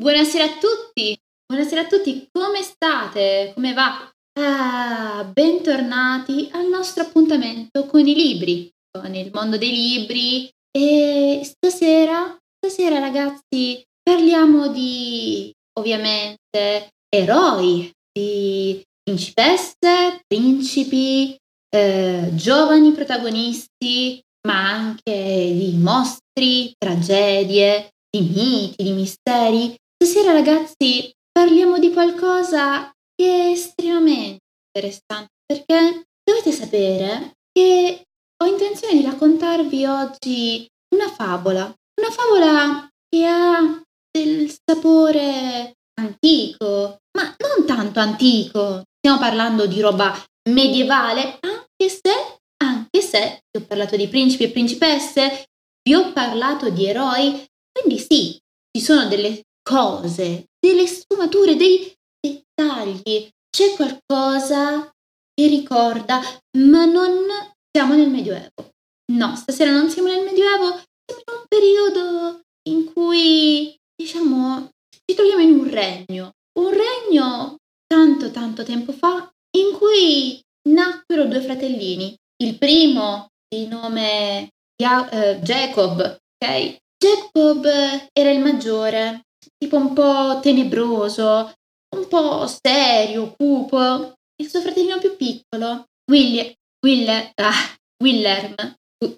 Buonasera a tutti, buonasera a tutti, come state? Come va? Ah, bentornati al nostro appuntamento con i libri, con il mondo dei libri e stasera, stasera ragazzi, parliamo di ovviamente eroi, di principesse, principi, eh, giovani protagonisti, ma anche di mostri, tragedie, di miti, di misteri. Stasera ragazzi parliamo di qualcosa che è estremamente interessante perché dovete sapere che ho intenzione di raccontarvi oggi una favola, una favola che ha del sapore antico, ma non tanto antico, stiamo parlando di roba medievale, anche se, anche se vi ho parlato di principi e principesse, vi ho parlato di eroi, quindi sì, ci sono delle cose, delle sfumature, dei dettagli, c'è qualcosa che ricorda, ma non siamo nel Medioevo. No, stasera non siamo nel Medioevo, siamo in un periodo in cui, diciamo, ci troviamo in un regno, un regno tanto tanto tempo fa in cui nacquero due fratellini. Il primo di nome uh, Jacob, ok? Jacob era il maggiore, tipo un po' tenebroso, un po' serio, cupo. Il suo fratellino più piccolo, William, Will, ah, Willerm,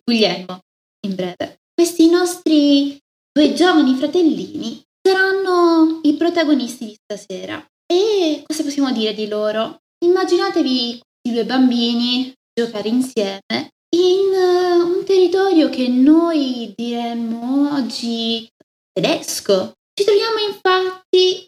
Guglielmo, in breve. Questi nostri due giovani fratellini saranno i protagonisti di stasera. E cosa possiamo dire di loro? Immaginatevi i due bambini giocare insieme in uh, un territorio che noi diremmo oggi tedesco. Ci troviamo infatti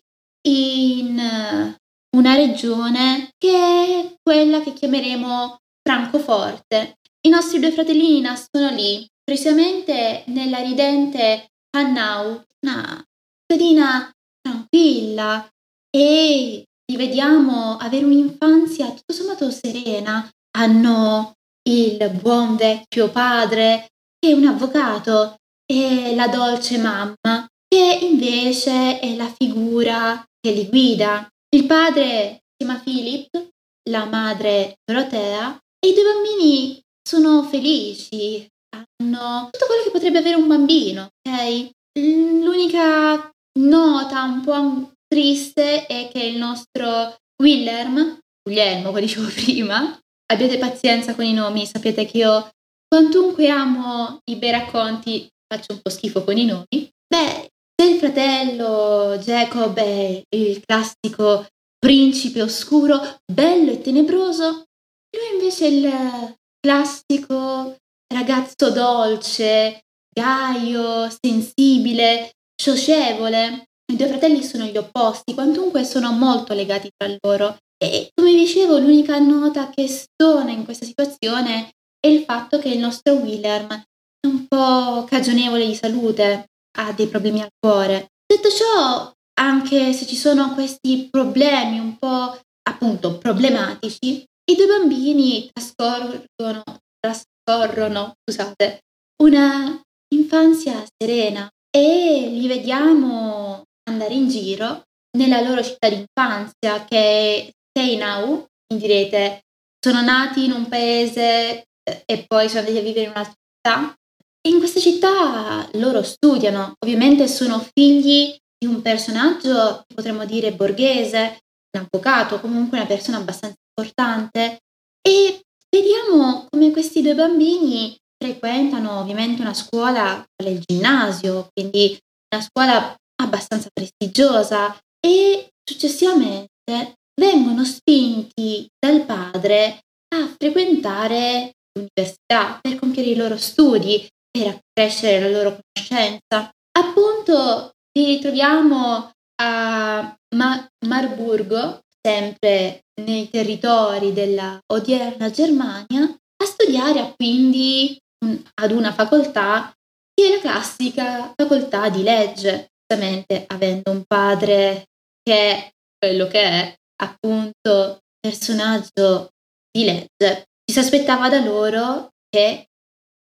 in uh, una regione che è quella che chiameremo Francoforte. I nostri due fratellini nascono lì, precisamente nella ridente Hanau, una cittadina tranquilla e li vediamo avere un'infanzia tutto sommato serena. Hanno il buon vecchio padre che è un avvocato e la dolce mamma che invece è la figura che li guida. Il padre si chiama Philip, la madre Dorotea e i due bambini sono felici, hanno tutto quello che potrebbe avere un bambino, ok? L'unica nota un po' triste è che il nostro Willerm, Guglielmo, come dicevo prima, abbiate pazienza con i nomi, sapete che io quantunque amo i bei racconti faccio un po' schifo con i nomi. Beh, se il fratello Jacob è il classico principe oscuro, bello e tenebroso, lui invece è il classico ragazzo dolce, gaio, sensibile, socievole. I due fratelli sono gli opposti, quantunque sono molto legati tra loro. E come dicevo, l'unica nota che stona in questa situazione è il fatto che il nostro William è un po' cagionevole di salute, ha dei problemi al cuore. Detto ciò, anche se ci sono questi problemi un po' appunto problematici, i due bambini trascorrono, trascorrono scusate, una infanzia serena e li vediamo andare in giro nella loro città d'infanzia che è Teinau, mi direte, sono nati in un paese eh, e poi sono andati a vivere in un'altra città in questa città loro studiano, ovviamente sono figli di un personaggio, potremmo dire borghese, un avvocato, comunque una persona abbastanza importante. E vediamo come questi due bambini frequentano ovviamente una scuola, il ginnasio, quindi una scuola abbastanza prestigiosa. E successivamente vengono spinti dal padre a frequentare l'università per compiere i loro studi, per accrescere la loro conoscenza. Appunto li ritroviamo a Ma- Marburgo, sempre nei territori della odierna Germania, a studiare quindi un, ad una facoltà che è la classica facoltà di legge, giustamente avendo un padre che è quello che è, appunto personaggio di legge. Si aspettava da loro che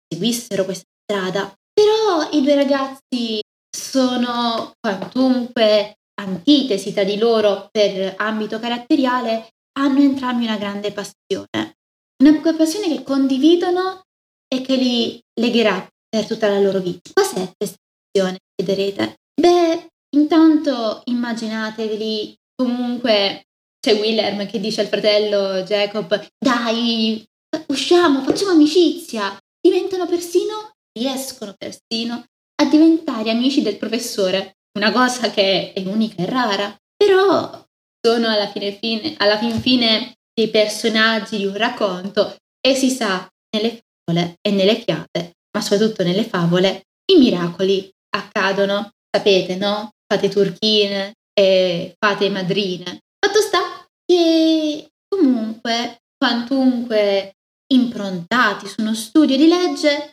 seguissero questa strada, però i due ragazzi sono quantunque antitesi tra di loro per ambito caratteriale, hanno entrambi una grande passione. Una passione che condividono e che li legherà per tutta la loro vita. Cos'è questa passione, chiederete? Beh, intanto immaginatevi comunque c'è Wilhelm che dice al fratello Jacob dai, usciamo, facciamo amicizia. Diventano persino, riescono persino a diventare amici del professore, una cosa che è unica e rara, però sono alla fine, fine, alla fin fine dei personaggi di un racconto e si sa nelle favole e nelle fiabe, ma soprattutto nelle favole, i miracoli accadono, sapete, no? Fate turchine e fate madrine. Fatto sta che comunque, quantunque improntati su uno studio di legge,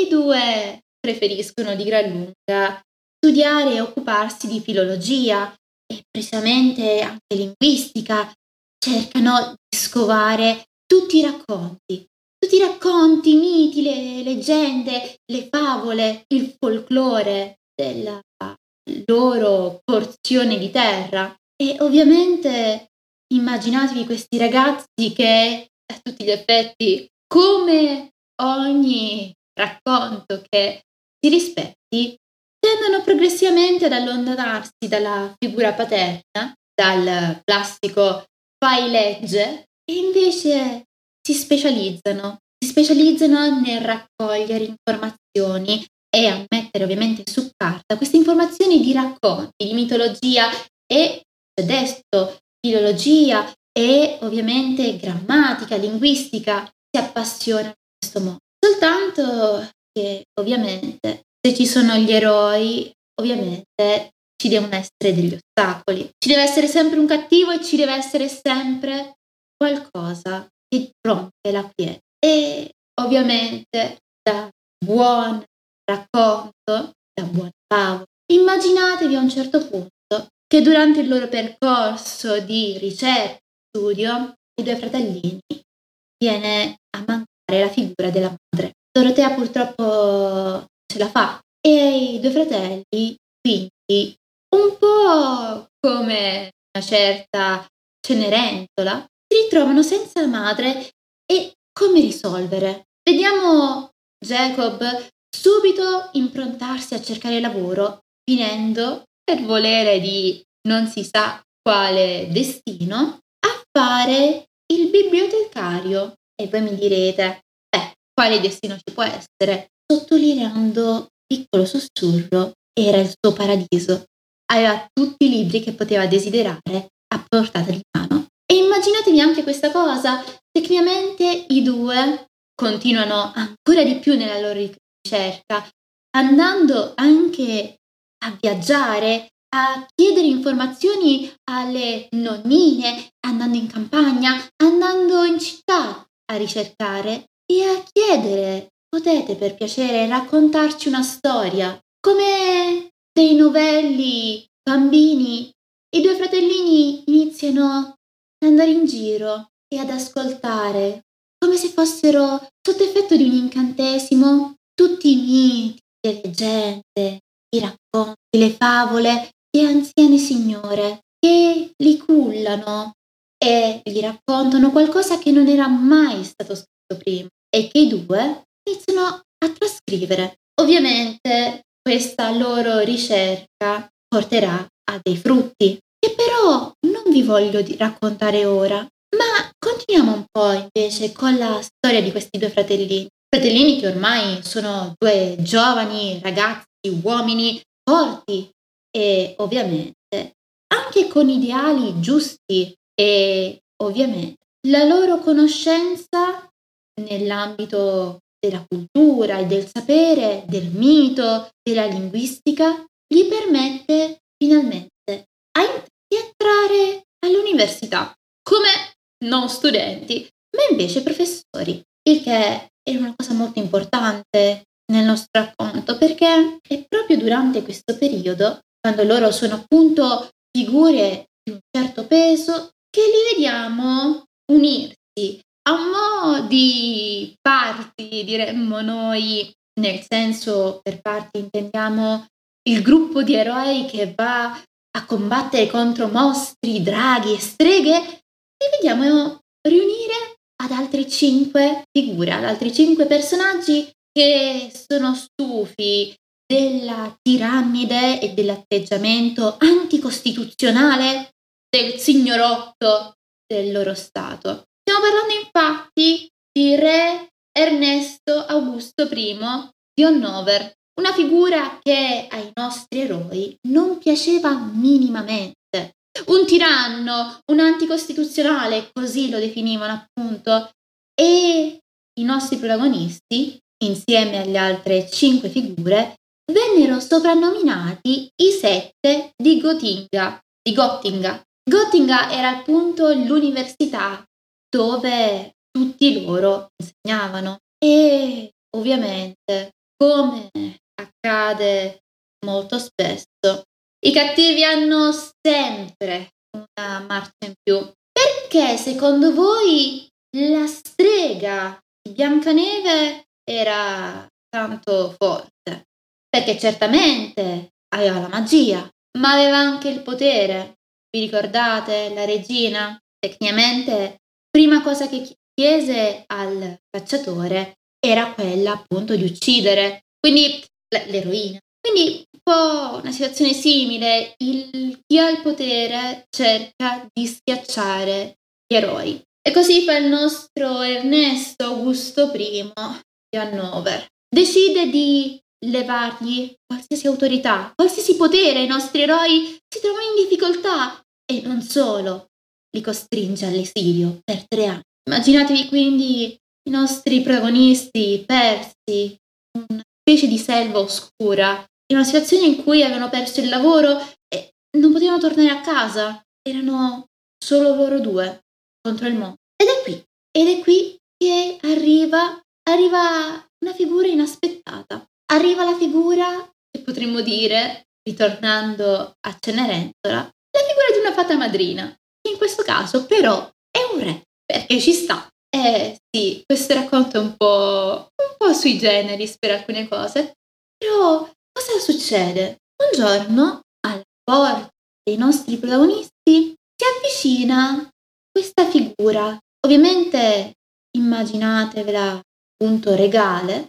i due preferiscono di gran lunga studiare e occuparsi di filologia e precisamente anche linguistica, cercano di scovare tutti i racconti, tutti i racconti, i miti, le leggende, le favole, il folklore della loro porzione di terra. E ovviamente immaginatevi questi ragazzi che a tutti gli effetti, come ogni racconto che si rispetti, tendono progressivamente ad allontanarsi dalla figura paterna, dal classico fai legge, e invece si specializzano, si specializzano nel raccogliere informazioni e a mettere ovviamente su carta queste informazioni di racconti, di mitologia e testo, filologia e ovviamente grammatica, linguistica, si appassionano in questo modo. Soltanto che ovviamente se ci sono gli eroi, ovviamente ci devono essere degli ostacoli. Ci deve essere sempre un cattivo e ci deve essere sempre qualcosa che rompe la quiete. E ovviamente da buon racconto, da buon favola, immaginatevi a un certo punto che durante il loro percorso di ricerca e studio i due fratellini viene a mancare la figura della madre. Dorotea purtroppo ce la fa e i due fratelli quindi un po' come una certa Cenerentola si ritrovano senza madre e come risolvere. Vediamo Jacob subito improntarsi a cercare lavoro finendo per volere di non si sa quale destino a fare il bibliotecario e voi mi direte beh quale destino ci può essere sottolineando piccolo sussurro era il suo paradiso. Aveva tutti i libri che poteva desiderare a portata di mano. E immaginatevi anche questa cosa, tecnicamente i due continuano ancora di più nella loro ricerca, andando anche a viaggiare, a chiedere informazioni alle nonnine, andando in campagna, andando in città a ricercare e a chiedere potete per piacere raccontarci una storia, come dei novelli bambini. I due fratellini iniziano ad andare in giro e ad ascoltare, come se fossero sotto effetto di un incantesimo, tutti i miti, le leggende, i racconti, le favole di anziane signore che li cullano e gli raccontano qualcosa che non era mai stato scritto prima e che i due iniziano a trascrivere. Ovviamente questa loro ricerca porterà a dei frutti che però non vi voglio raccontare ora, ma continuiamo un po' invece con la storia di questi due fratellini. Fratellini che ormai sono due giovani ragazzi, uomini forti e ovviamente anche con ideali giusti e ovviamente la loro conoscenza nell'ambito della cultura e del sapere, del mito, della linguistica, gli permette finalmente di entrare all'università come non studenti, ma invece professori, il che è una cosa molto importante nel nostro racconto perché è proprio durante questo periodo, quando loro sono appunto figure di un certo peso, che li vediamo unirsi a un mo' di parti, diremmo noi, nel senso per parti intendiamo il gruppo di eroi che va a combattere contro mostri, draghi e streghe, li vediamo riunire ad altre cinque figure, ad altri cinque personaggi che sono stufi della tirannide e dell'atteggiamento anticostituzionale del signorotto del loro stato. Stiamo parlando infatti di re Ernesto Augusto I di Hannover, una figura che ai nostri eroi non piaceva minimamente. Un tiranno, un anticostituzionale, così lo definivano appunto, e i nostri protagonisti, insieme alle altre cinque figure, vennero soprannominati i sette di Gotinga, di Gottinga. Gottinga era appunto l'università dove tutti loro insegnavano e ovviamente, come accade molto spesso, i cattivi hanno sempre una marcia in più. Perché secondo voi la strega di Biancaneve era tanto forte? Perché certamente aveva la magia, ma aveva anche il potere. Vi ricordate la regina? Tecnicamente, prima cosa che chiese al cacciatore era quella appunto di uccidere, quindi l'eroina. Quindi un po' una situazione simile, il, chi ha il potere cerca di schiacciare gli eroi. E così fa il nostro Ernesto Augusto I di Hannover. Decide di levargli qualsiasi autorità, qualsiasi potere ai nostri eroi si trovano in difficoltà e non solo, li costringe all'esilio per tre anni. Immaginatevi quindi i nostri protagonisti persi in una specie di selva oscura, in una situazione in cui avevano perso il lavoro e non potevano tornare a casa. Erano solo loro due contro il mondo. Ed è qui, ed è qui che arriva, arriva una figura inaspettata. Arriva la figura, che potremmo dire, ritornando a Cenerentola, la figura di una fata madrina, che in questo caso però è un re perché ci sta. Eh sì, questo racconto è un po', un po' sui generis per alcune cose, però cosa succede? Un giorno alla porta dei nostri protagonisti si avvicina questa figura, ovviamente immaginatevela appunto regale,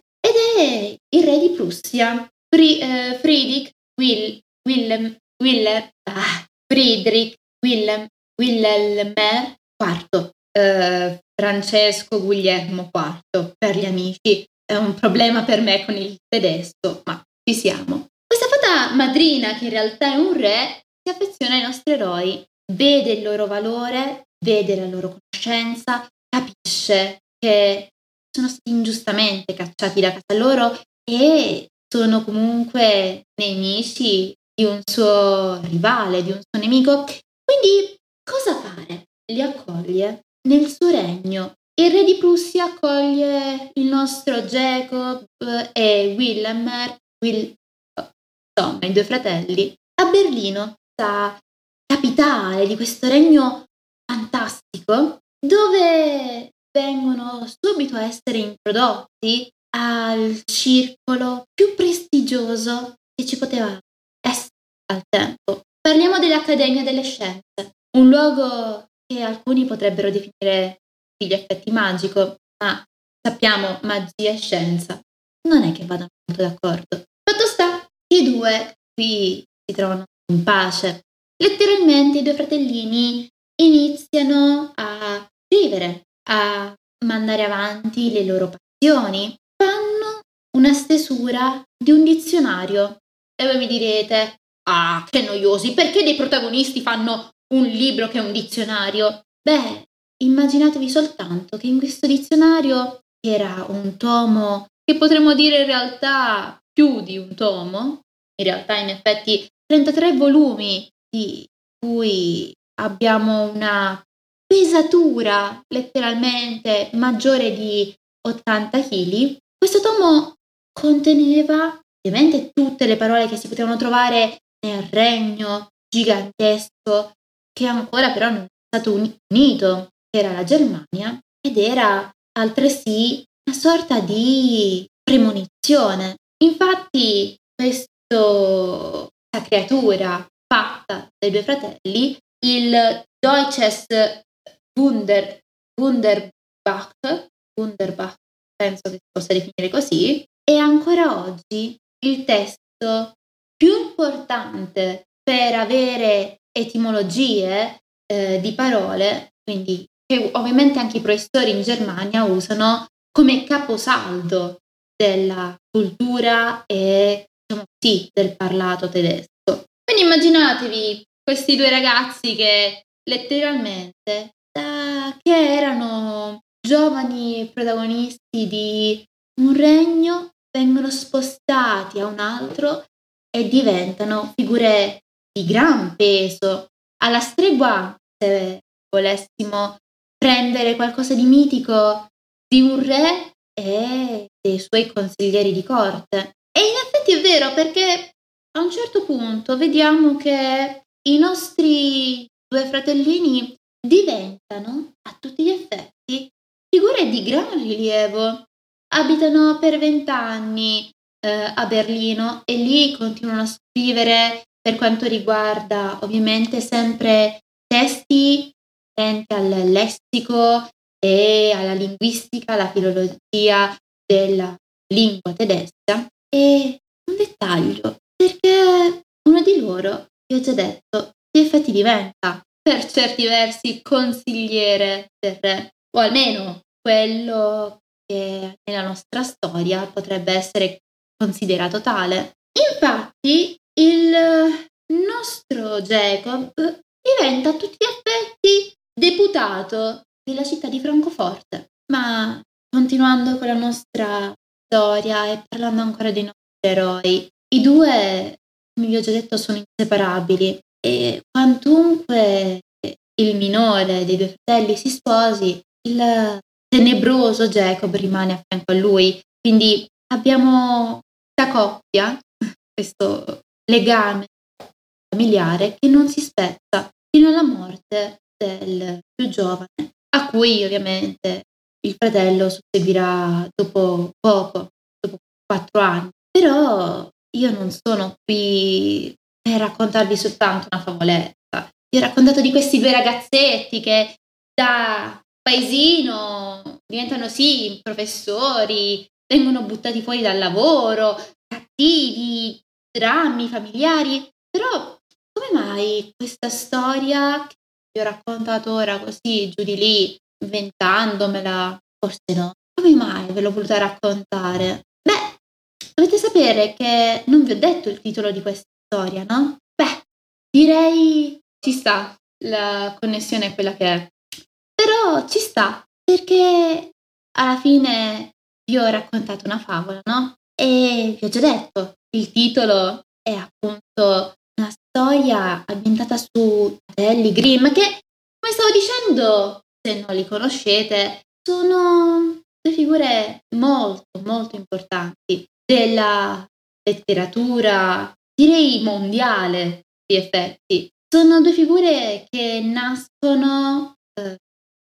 è il re di Prussia, eh, Friedrich Will, Willem, Willem, ah, Friedrich Willem, Wilhelmer IV eh, Francesco Guglielmo IV per gli amici. È un problema per me con il tedesco, ma ci siamo. Questa fata madrina, che in realtà è un re, si affeziona ai nostri eroi, vede il loro valore, vede la loro conoscenza, capisce che sono stati ingiustamente cacciati da casa loro e sono comunque nemici di un suo rivale, di un suo nemico. Quindi cosa fare? Li accoglie nel suo regno. Il re di Prussia accoglie il nostro Jacob e Wilhelmer, Will, insomma i due fratelli, a Berlino, la capitale di questo regno fantastico, dove vengono subito a essere introdotti al circolo più prestigioso che ci poteva essere al tempo. Parliamo dell'Accademia delle Scienze, un luogo che alcuni potrebbero definire gli effetti magico, ma sappiamo magia e scienza non è che vadano molto d'accordo. Fatto sta i due qui si trovano in pace. Letteralmente i due fratellini iniziano a scrivere, a mandare avanti le loro passioni, fanno una stesura di un dizionario. E voi mi direte, ah, che noiosi, perché dei protagonisti fanno un libro che è un dizionario? Beh, immaginatevi soltanto che in questo dizionario era un tomo che potremmo dire in realtà più di un tomo, in realtà in effetti 33 volumi di cui abbiamo una pesatura letteralmente maggiore di 80 kg, questo tomo conteneva ovviamente tutte le parole che si potevano trovare nel regno gigantesco che ancora però non è stato unito, era la Germania ed era altresì una sorta di premonizione. Infatti questa creatura fatta dai due fratelli, il Deutsches Wunder, Wunderbach, Wunderbach, penso che si possa definire così, è ancora oggi il testo più importante per avere etimologie eh, di parole, quindi che ovviamente anche i professori in Germania usano come caposaldo della cultura e diciamo sì, del parlato tedesco. Quindi immaginatevi questi due ragazzi che letteralmente che erano giovani protagonisti di un regno vengono spostati a un altro e diventano figure di gran peso, alla stregua, se volessimo prendere qualcosa di mitico di un re e dei suoi consiglieri di corte. E in effetti è vero perché a un certo punto vediamo che i nostri due fratellini diventano a tutti gli effetti figure gran rilievo. Abitano per vent'anni eh, a Berlino e lì continuano a scrivere per quanto riguarda ovviamente sempre testi attenti al lessico e alla linguistica, alla filologia della lingua tedesca. E un dettaglio, perché uno di loro, vi ho già detto, di effetti diventa per certi versi consigliere del re, o almeno quello che nella nostra storia potrebbe essere considerato tale. Infatti, il nostro Jacob diventa a tutti gli effetti deputato della città di Francoforte. Ma continuando con la nostra storia e parlando ancora dei nostri eroi, i due, come vi ho già detto, sono inseparabili e quantunque il minore dei due fratelli si sposi, il tenebroso Jacob rimane a fianco a lui. Quindi abbiamo questa coppia, questo legame familiare che non si spezza fino alla morte del più giovane, a cui ovviamente il fratello susseguirà dopo poco, dopo quattro anni. Però io non sono qui per raccontarvi soltanto una favoletta. Vi ho raccontato di questi due ragazzetti che da paesino diventano sì professori, vengono buttati fuori dal lavoro, cattivi, drammi familiari, però come mai questa storia che vi ho raccontato ora così giù di lì, inventandomela, forse no, come mai ve l'ho voluta raccontare? Beh, dovete sapere che non vi ho detto il titolo di questa storia, no? Beh, direi ci sta, la connessione è quella che è. Però ci sta, perché alla fine vi ho raccontato una favola, no? E vi ho già detto, il titolo è appunto una storia ambientata su fratelli Grimm che, come stavo dicendo, se non li conoscete, sono due figure molto, molto importanti della letteratura, direi mondiale di effetti. Sono due figure che nascono, eh,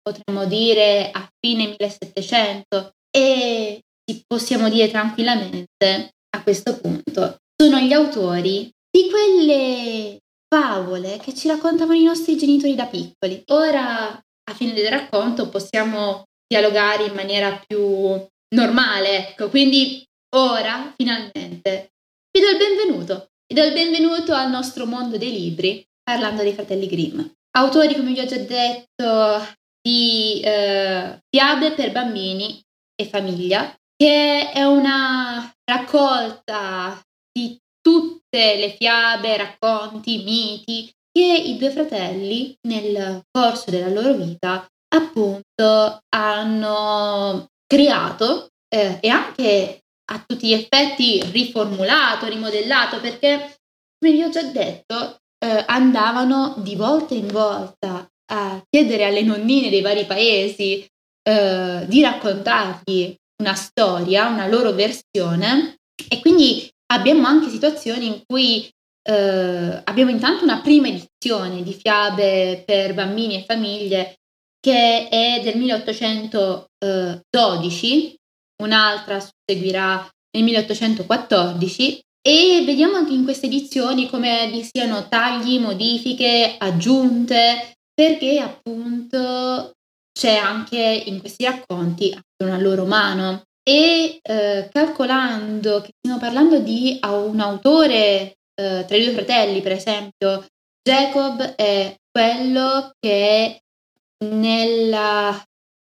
potremmo dire, a fine 1700 e possiamo dire tranquillamente a questo punto sono gli autori di quelle favole che ci raccontavano i nostri genitori da piccoli. Ora, a fine del racconto, possiamo dialogare in maniera più normale, ecco, quindi ora, finalmente, vi do il benvenuto. Vi do il benvenuto al nostro mondo dei libri, parlando dei fratelli Grimm. Autori, come vi ho già detto, di eh, fiabe per bambini e famiglia, che è una raccolta di tutte le fiabe, racconti, miti che i due fratelli nel corso della loro vita appunto hanno creato eh, e anche a tutti gli effetti riformulato, rimodellato, perché come vi ho già detto eh, andavano di volta in volta a chiedere alle nonnine dei vari paesi eh, di raccontargli una storia, una loro versione. E quindi abbiamo anche situazioni in cui eh, abbiamo intanto una prima edizione di fiabe per bambini e famiglie che è del 1812, un'altra seguirà nel 1814 e vediamo anche in queste edizioni come vi siano tagli, modifiche, aggiunte, perché appunto c'è anche in questi racconti una loro mano. E eh, calcolando che stiamo parlando di un autore eh, tra i due fratelli, per esempio, Jacob è quello che nella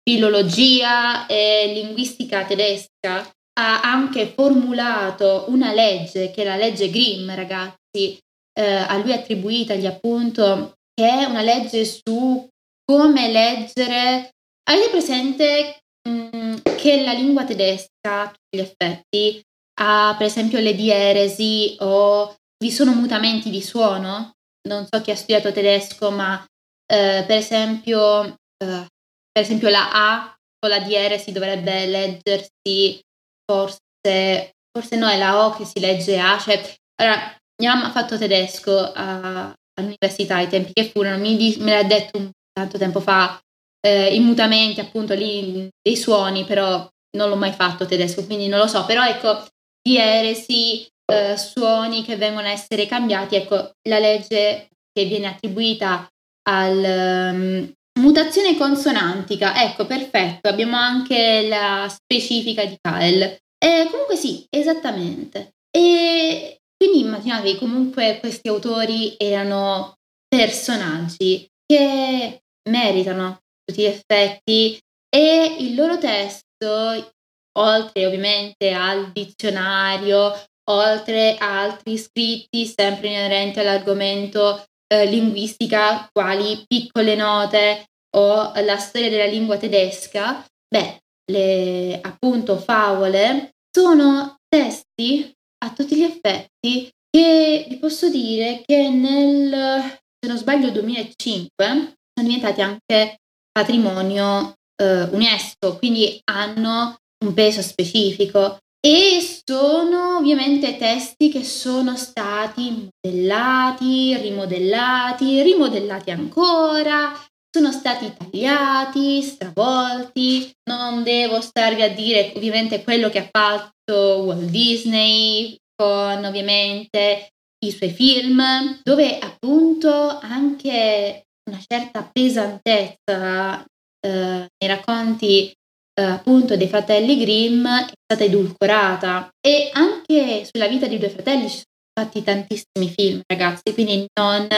filologia e linguistica tedesca ha anche formulato una legge, che è la legge Grimm, ragazzi, eh, a lui attribuitagli appunto, che è una legge su come leggere. Avete presente mh, mm, che la lingua tedesca, a tutti gli effetti, ha per esempio le dieresi o vi sono mutamenti di suono? Non so chi ha studiato tedesco, ma eh, per esempio, eh, per esempio la A con la dieresi dovrebbe leggersi forse, forse no, è la O che si legge A, cioè, allora, mia mamma ha fatto tedesco a, all'università ai tempi che furono, mi, me l'ha detto un tanto tempo fa, eh, i mutamenti appunto lì dei suoni, però non l'ho mai fatto tedesco, quindi non lo so, però ecco, dieresi, eh, suoni che vengono a essere cambiati, ecco, la legge che viene attribuita al um, mutazione consonantica, ecco, perfetto, abbiamo anche la specifica di Kael. Eh, comunque sì, esattamente. E quindi immaginatevi comunque questi autori erano personaggi che meritano tutti gli effetti e il loro testo, oltre ovviamente al dizionario, oltre a altri scritti sempre inerenti all'argomento eh, linguistica, quali piccole note o la storia della lingua tedesca, beh, le appunto favole sono testi a tutti gli effetti che vi posso dire che nel, se non sbaglio, 2005 sono diventati anche patrimonio eh, UNESCO, quindi hanno un peso specifico e sono ovviamente testi che sono stati modellati, rimodellati, rimodellati ancora, sono stati tagliati, stravolti. Non devo starvi a dire ovviamente quello che ha fatto Walt Disney con ovviamente i suoi film, dove appunto anche una certa pesantezza eh, nei racconti eh, appunto dei fratelli Grimm è stata edulcorata e anche sulla vita dei due fratelli ci sono fatti tantissimi film ragazzi, quindi non,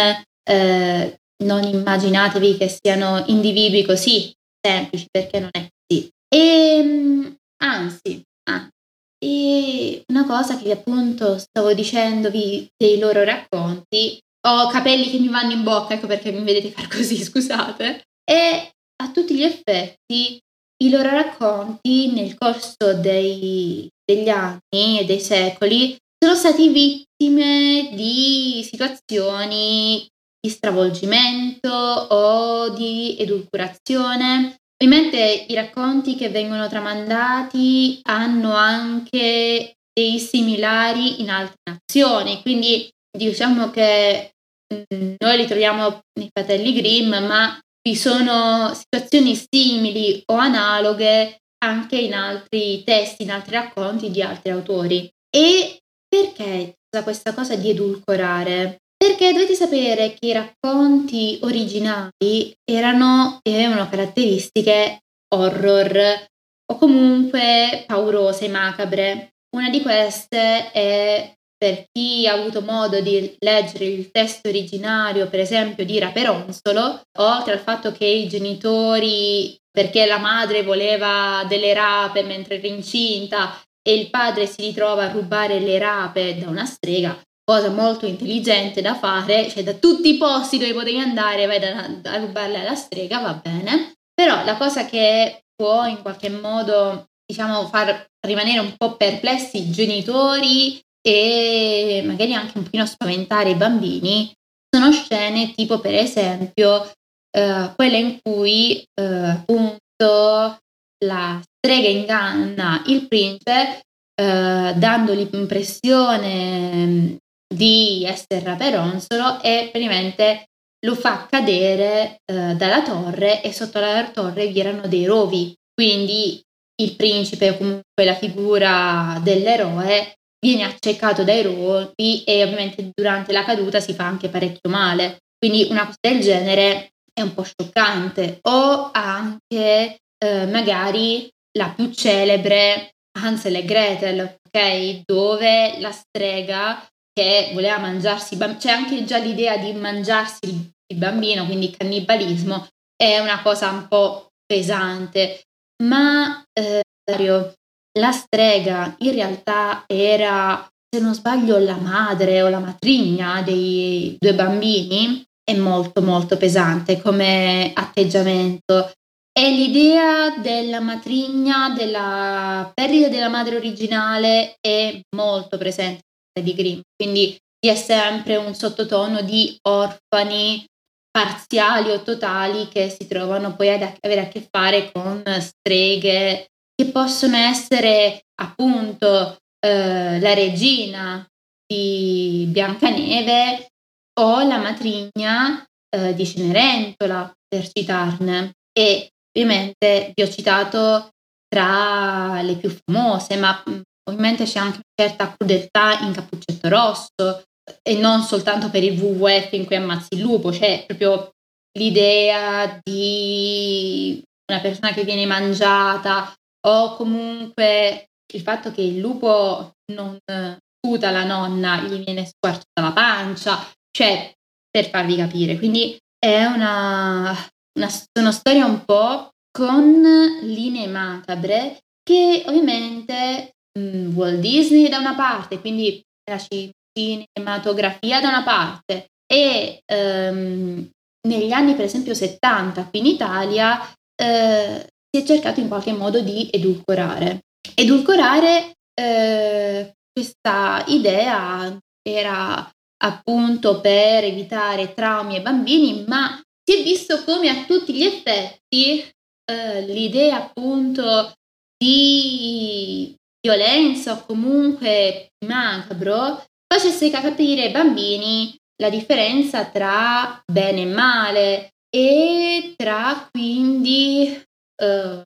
eh, non immaginatevi che siano individui così semplici perché non è così. E ehm, anzi, anzi una cosa che appunto stavo dicendovi dei loro racconti, ho capelli che mi vanno in bocca, ecco perché mi vedete far così, scusate, e a tutti gli effetti i loro racconti nel corso dei, degli anni e dei secoli sono stati vittime di situazioni di stravolgimento o di edulcurazione. Ovviamente i racconti che vengono tramandati hanno anche dei similari in altre nazioni, quindi diciamo che mm, noi li troviamo nei fratelli Grimm, ma vi sono situazioni simili o analoghe anche in altri testi, in altri racconti di altri autori. E perché questa cosa di edulcorare? Perché dovete sapere che i racconti originali erano e avevano caratteristiche horror o comunque paurose, macabre. Una di queste è per chi ha avuto modo di leggere il testo originario, per esempio di Raperonzolo, oltre al fatto che i genitori, perché la madre voleva delle rape mentre era incinta e il padre si ritrova a rubare le rape da una strega, cosa molto intelligente da fare, cioè da tutti i posti dove potevi andare vai da, a rubarle alla strega, va bene, però la cosa che può in qualche modo, diciamo, far rimanere un po' perplessi i genitori e magari anche un pochino spaventare i bambini sono scene tipo per esempio eh, quelle in cui eh, appunto la strega inganna il principe eh, dandogli l'impressione di essere raperonzolo e praticamente lo fa cadere eh, dalla torre e sotto la torre vi erano dei rovi quindi il principe comunque la figura dell'eroe viene accecato dai rovi e ovviamente durante la caduta si fa anche parecchio male. Quindi una cosa del genere è un po' scioccante. O anche eh, magari la più celebre Hansel e Gretel, ok? Dove la strega che voleva mangiarsi, c'è anche già l'idea di mangiarsi il, il bambino, quindi cannibalismo, è una cosa un po' pesante. Ma eh, la strega in realtà era, se non sbaglio, la madre o la matrigna dei due bambini, è molto molto pesante come atteggiamento. E l'idea della matrigna, della perdita della madre originale è molto presente di Grimm, quindi vi è sempre un sottotono di orfani parziali o totali che si trovano poi ad avere a che fare con streghe che possono essere appunto eh, la regina di Biancaneve o la matrigna eh, di Cenerentola, per citarne. E ovviamente vi ho citato tra le più famose, ma ovviamente c'è anche una certa crudeltà in Cappuccetto Rosso e non soltanto per il WWF in cui ammazzi il lupo, c'è proprio l'idea di una persona che viene mangiata o comunque il fatto che il lupo non sputa la nonna, gli viene squarciata la pancia, cioè per farvi capire. Quindi è una, una, una storia un po' con linee macabre che ovviamente mh, mm, Walt Disney da una parte, quindi la cinematografia da una parte e um, negli anni per esempio 70 qui in Italia eh, si è cercato in qualche modo di edulcorare. Edulcorare eh, questa idea era appunto per evitare traumi ai bambini, ma si è visto come a tutti gli effetti eh, l'idea appunto di violenza o comunque macabro facesse capire ai bambini la differenza tra bene e male e tra quindi, eh,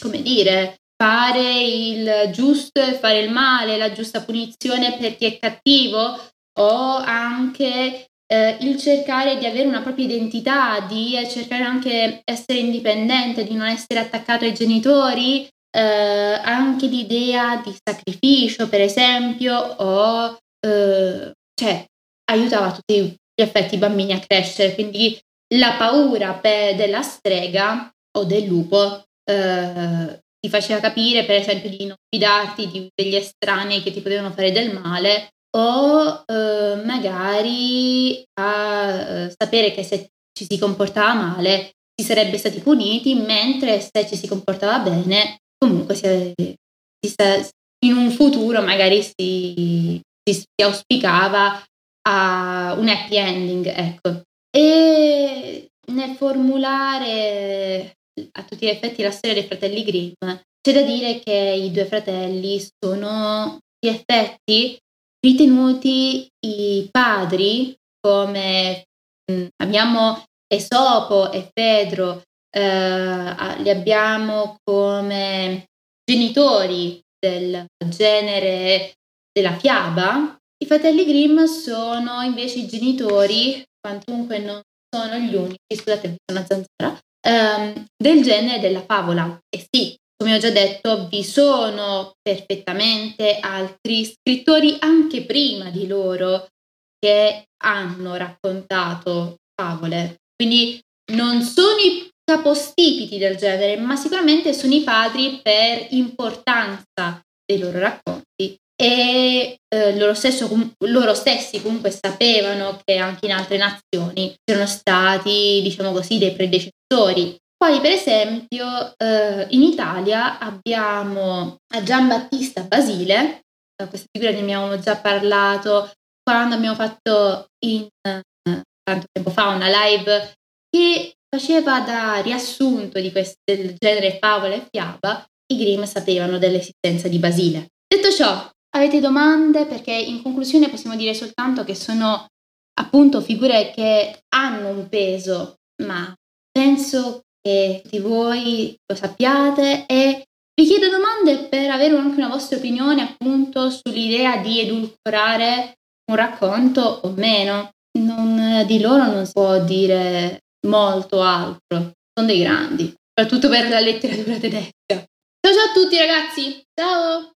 come dire, fare il giusto e fare il male, la giusta punizione per chi è cattivo o anche eh, il cercare di avere una propria identità, di cercare anche essere indipendente, di non essere attaccato ai genitori, eh, anche l'idea di sacrificio, per esempio, o eh, cioè aiutava tutti gli effetti i bambini a crescere, quindi la paura per, della strega o del lupo eh, ti faceva capire, per esempio, di non fidarti di, degli estranei che ti potevano fare del male o eh, magari a eh, sapere che se ci si comportava male si sarebbe stati puniti, mentre se ci si comportava bene, comunque si, si, in un futuro magari si, si, auspicava a un happy ending, ecco. E nel formulare a tutti gli effetti la storia dei fratelli Grimm, c'è da dire che i due fratelli sono di effetti ritenuti i padri come abbiamo Esopo e Pedro, eh, li abbiamo come genitori del genere della fiaba, i fratelli Grimm sono invece i genitori, quantunque non sono gli unici, scusate, sono zanzara, ehm, del genere della favola. E sì, come ho già detto, vi sono perfettamente altri scrittori anche prima di loro che hanno raccontato favole. Quindi non sono i capostipiti del genere, ma sicuramente sono i padri per importanza dei loro racconti e eh, loro, stesso, loro, stessi comunque sapevano che anche in altre nazioni c'erano stati, diciamo così, dei predecessori. Poi, per esempio, eh, in Italia abbiamo a Giambattista Basile, eh, questa figura ne abbiamo già parlato quando abbiamo fatto in, eh, tanto tempo fa una live che faceva da riassunto di questo del genere favola e fiaba, i Grimm sapevano dell'esistenza di Basile. Detto ciò, Avete domande? Perché in conclusione possiamo dire soltanto che sono appunto figure che hanno un peso, ma penso che di voi lo sappiate e Vi chiedo domande per avere anche una vostra opinione appunto sull'idea di edulcorare un racconto o meno. Non, di loro non si può dire molto altro, sono dei grandi, soprattutto per la letteratura tedesca. Ciao ciao a tutti ragazzi, ciao!